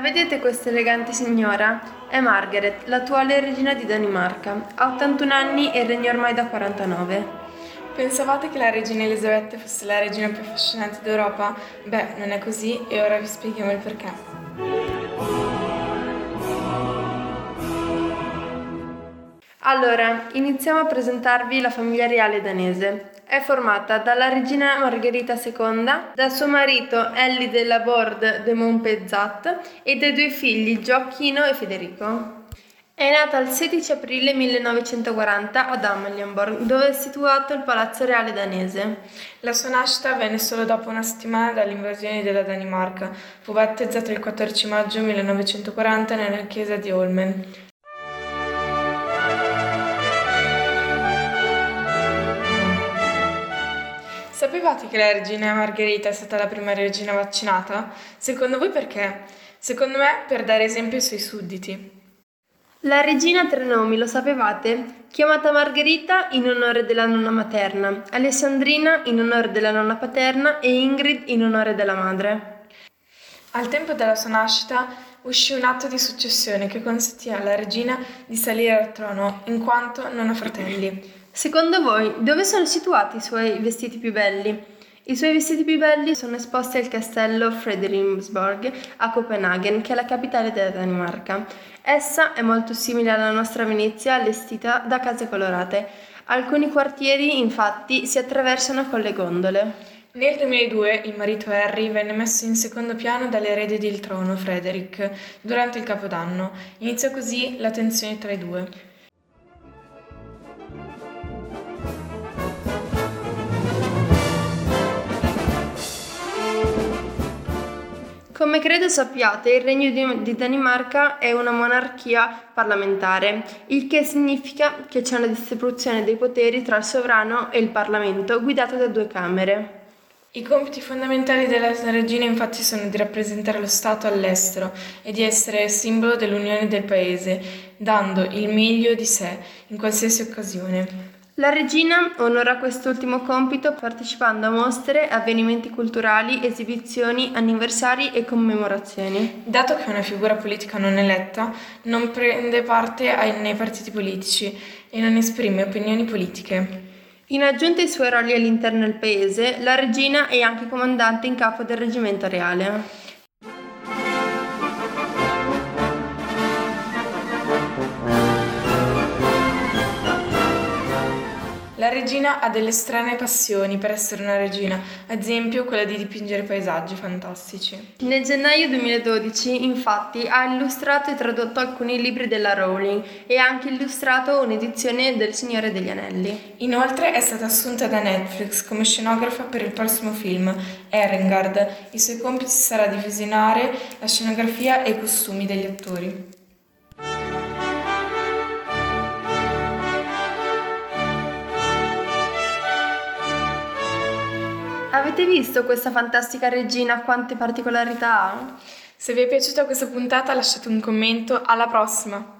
La vedete questa elegante signora? È Margaret, l'attuale regina di Danimarca. Ha 81 anni e regna ormai da 49. Pensavate che la regina Elisabetta fosse la regina più affascinante d'Europa? Beh, non è così e ora vi spieghiamo il perché. Allora, iniziamo a presentarvi la famiglia reale danese. È formata dalla regina Margherita II, da suo marito Ellie de Laborde de Montpezat e dai due figli Gioacchino e Federico. È nata il 16 aprile 1940 ad Amalienborg, dove è situato il palazzo reale danese. La sua nascita avvenne solo dopo una settimana dall'invasione della Danimarca. Fu battezzata il 14 maggio 1940 nella chiesa di Olmen. Sapevate che la regina Margherita è stata la prima regina vaccinata? Secondo voi perché? Secondo me per dare esempio ai suoi sudditi. La regina tre nomi, lo sapevate? Chiamata Margherita in onore della nonna materna, Alessandrina in onore della nonna paterna e Ingrid in onore della madre. Al tempo della sua nascita uscì un atto di successione che consentì alla regina di salire al trono in quanto non ha fratelli. Secondo voi, dove sono situati i suoi vestiti più belli? I suoi vestiti più belli sono esposti al castello Frederiksborg a Copenaghen, che è la capitale della Danimarca. Essa è molto simile alla nostra Venezia, allestita da case colorate. Alcuni quartieri, infatti, si attraversano con le gondole. Nel 2002 il marito Harry venne messo in secondo piano dall'erede del trono, Frederick, durante il Capodanno. Iniziò così la tensione tra i due. Come credo sappiate, il Regno di, Danimarca è una monarchia parlamentare, il che significa che c'è una distribuzione dei poteri tra il sovrano e il Parlamento, guidata da due camere. I compiti fondamentali della regina infatti sono di rappresentare lo Stato all'estero e di essere simbolo dell'unione del paese, dando il meglio di sé in qualsiasi occasione. La regina onora quest'ultimo compito partecipando a mostre, avvenimenti culturali, esibizioni, anniversari e commemorazioni. Dato che è una figura politica non eletta, non prende parte ai, nei partiti politici e non esprime opinioni politiche. In aggiunta ai suoi ruoli all'interno del paese, la regina è anche comandante in capo del reggimento reale. La regina ha delle strane passioni per essere una regina, ad esempio quella di dipingere paesaggi fantastici. Nel gennaio 2012, infatti, ha illustrato e tradotto alcuni libri della Rowling e ha anche illustrato un'edizione del Signore degli Anelli. Inoltre è stata assunta da Netflix come scenografa per il prossimo film, Erengard. I suoi compiti sarà di visionare la scenografia e i costumi degli attori. Avete visto questa fantastica regina quante particolarità ha? Se vi è piaciuta questa puntata lasciate un commento, alla prossima!